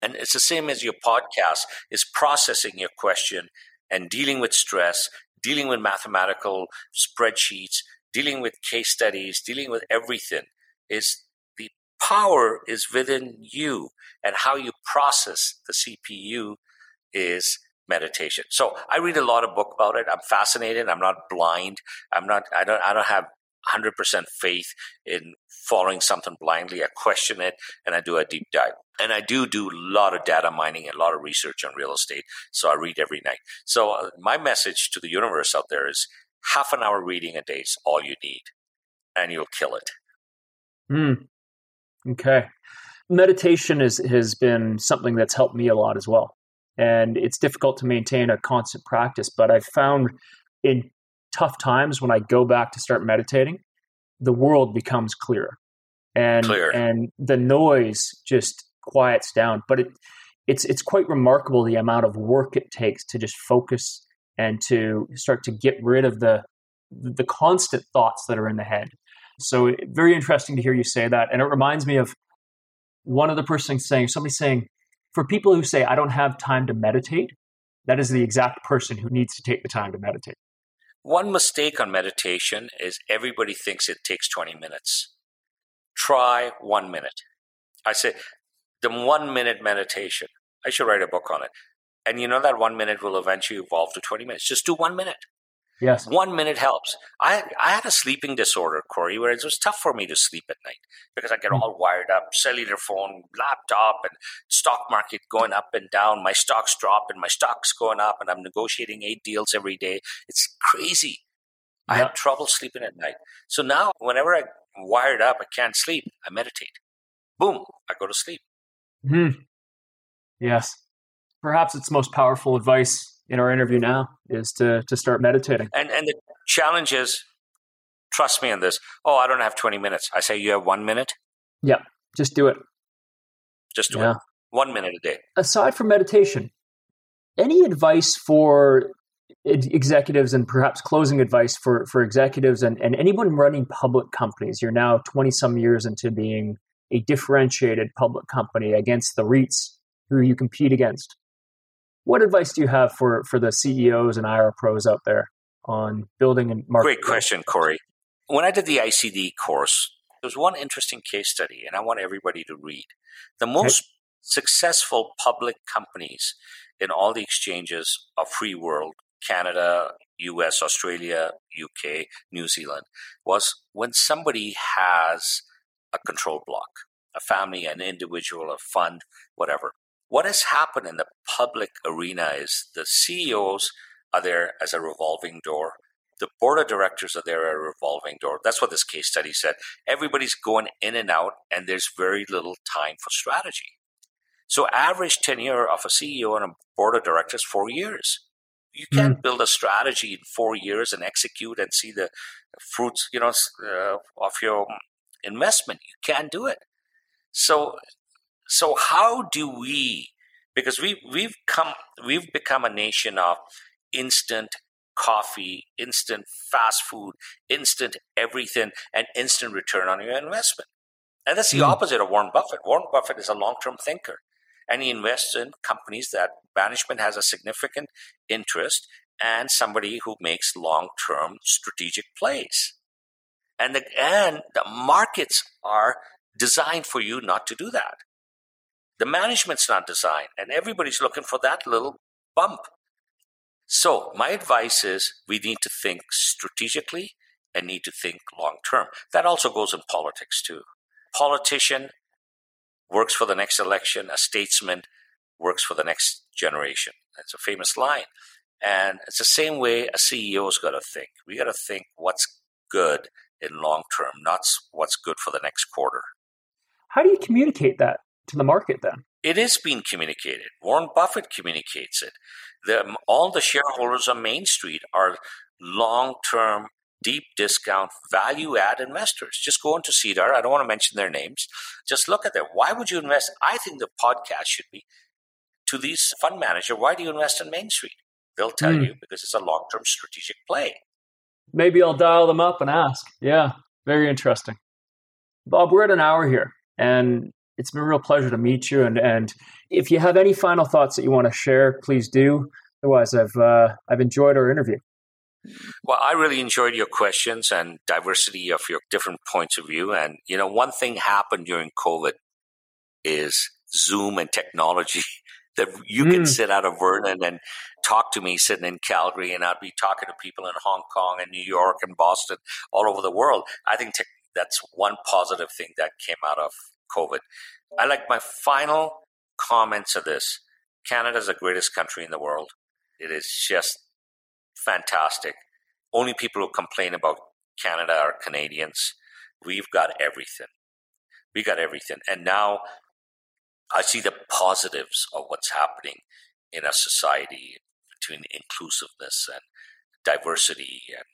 And it's the same as your podcast is processing your question and dealing with stress, dealing with mathematical spreadsheets, dealing with case studies, dealing with everything is the power is within you and how you process the CPU is meditation. So I read a lot of book about it. I'm fascinated. I'm not blind. I'm not, I don't, I don't have 100% faith in following something blindly. I question it and I do a deep dive. And I do do a lot of data mining and a lot of research on real estate. So I read every night. So uh, my message to the universe out there is half an hour reading a day is all you need. and you'll kill it. Mm. Okay. Meditation is, has been something that's helped me a lot as well. And it's difficult to maintain a constant practice, but I've found in tough times when I go back to start meditating, the world becomes clearer. And Clear. and the noise just quiets down. But it it's it's quite remarkable the amount of work it takes to just focus and to start to get rid of the the constant thoughts that are in the head. So very interesting to hear you say that, and it reminds me of one other person saying somebody saying for people who say I don't have time to meditate, that is the exact person who needs to take the time to meditate. One mistake on meditation is everybody thinks it takes 20 minutes. Try one minute. I say the one minute meditation. I should write a book on it. And you know that one minute will eventually evolve to 20 minutes. Just do one minute. Yes. One minute helps. I, I had a sleeping disorder, Corey, where it was tough for me to sleep at night because I get all wired up, cellular phone, laptop, and stock market going up and down. My stocks drop and my stocks going up, and I'm negotiating eight deals every day. It's crazy. I have trouble sleeping at night. So now, whenever I'm wired up, I can't sleep, I meditate. Boom, I go to sleep. Hmm. Yes. Perhaps it's most powerful advice in our interview now is to to start meditating. And and the challenge is, trust me on this. Oh, I don't have 20 minutes. I say you have one minute. Yeah, just do it. Just do Yeah. it. One minute a day. Aside from meditation, any advice for executives and perhaps closing advice for, for executives and, and anyone running public companies? You're now 20 some years into being a differentiated public company against the REITs who you compete against. What advice do you have for, for the CEOs and IR pros out there on building and marketing? Great question, Corey. When I did the ICD course, there was one interesting case study, and I want everybody to read. The most successful public companies in all the exchanges of free world, Canada, US, Australia, UK, New Zealand, was when somebody has a control block, a family, an individual, a fund, whatever. What has happened in the public arena is the CEOs are there as a revolving door the board of directors are there a revolving door. That's what this case study said. Everybody's going in and out, and there's very little time for strategy. So, average tenure of a CEO and a board of directors four years. You can't build a strategy in four years and execute and see the fruits, you know, uh, of your investment. You can't do it. So, so how do we? Because we we've come we've become a nation of instant coffee, instant fast food, instant everything, and instant return on your investment. And that's the Mm. opposite of Warren Buffett. Warren Buffett is a long term thinker, and he invests in companies that management has a significant interest and somebody who makes long term strategic plays. And the, and the markets are designed for you not to do that. The management's not designed, and everybody's looking for that little bump. So, my advice is we need to think strategically and need to think long term. That also goes in politics too. Politician works for the next election, a statesman works for the next generation. That's a famous line. And it's the same way a CEO's got to think. We got to think what's good in long term, not what's good for the next quarter. How do you communicate that to the market then? It is being communicated. Warren Buffett communicates it. The, all the shareholders on Mainstreet are long term, deep discount, value add investors. Just go into SEDAR. I don't want to mention their names. Just look at them. Why would you invest? I think the podcast should be to these fund manager. Why do you invest in Mainstreet? They'll tell Hmm. you because it's a long term strategic play. Maybe I'll dial them up and ask. Yeah, very interesting. Bob, we're at an hour here, and it's been a real pleasure to meet you. And, and if you have any final thoughts that you want to share, please do. Otherwise, I've uh, I've enjoyed our interview. Well, I really enjoyed your questions and diversity of your different points of view. And, you know, one thing happened during COVID is Zoom and technology that you can Mm. sit out of Vernon and talk to me sitting in Calgary and I'd be talking to people in Hong Kong and New York and Boston, all over the world. I think tech that's one positive thing that came out of COVID. I like my final comments of this. Canada is the greatest country in the world. It is just fantastic. Only people who complain about Canada are Canadians. we've got everything. We got everything. And now I see the positives of what's happening in a society between inclusiveness and diversity and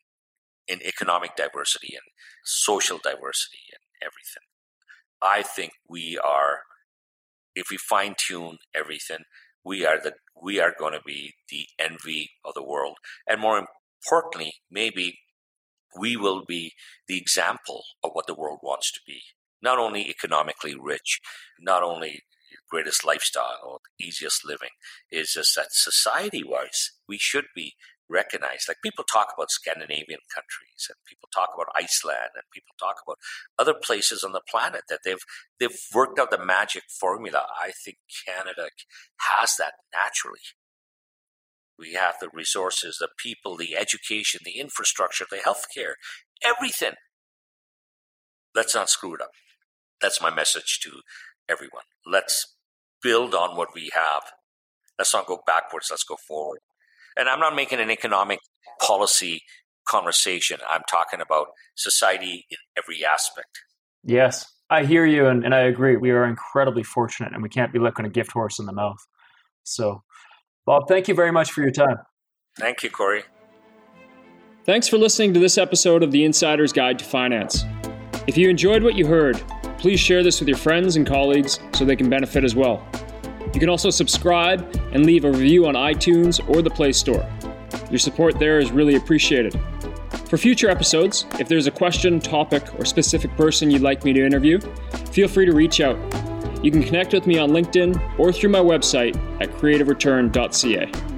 in economic diversity and social diversity and everything. I think we are, if we fine tune everything, we are the we are going to be the envy of the world, and more importantly, maybe we will be the example of what the world wants to be. Not only economically rich, not only greatest lifestyle or easiest living, is just that society wise, we should be recognized. Like people talk about Scandinavian countries and people talk about Iceland and people talk about other places on the planet that they've they've worked out the magic formula. I think Canada has that naturally. We have the resources, the people, the education, the infrastructure, the healthcare, everything. Let's not screw it up. That's my message to everyone. Let's build on what we have. Let's not go backwards. Let's go forward. And I'm not making an economic policy conversation. I'm talking about society in every aspect. Yes, I hear you, and, and I agree. We are incredibly fortunate, and we can't be looking a gift horse in the mouth. So, Bob, thank you very much for your time. Thank you, Corey. Thanks for listening to this episode of The Insider's Guide to Finance. If you enjoyed what you heard, please share this with your friends and colleagues so they can benefit as well. You can also subscribe and leave a review on iTunes or the Play Store. Your support there is really appreciated. For future episodes, if there's a question, topic, or specific person you'd like me to interview, feel free to reach out. You can connect with me on LinkedIn or through my website at creativereturn.ca.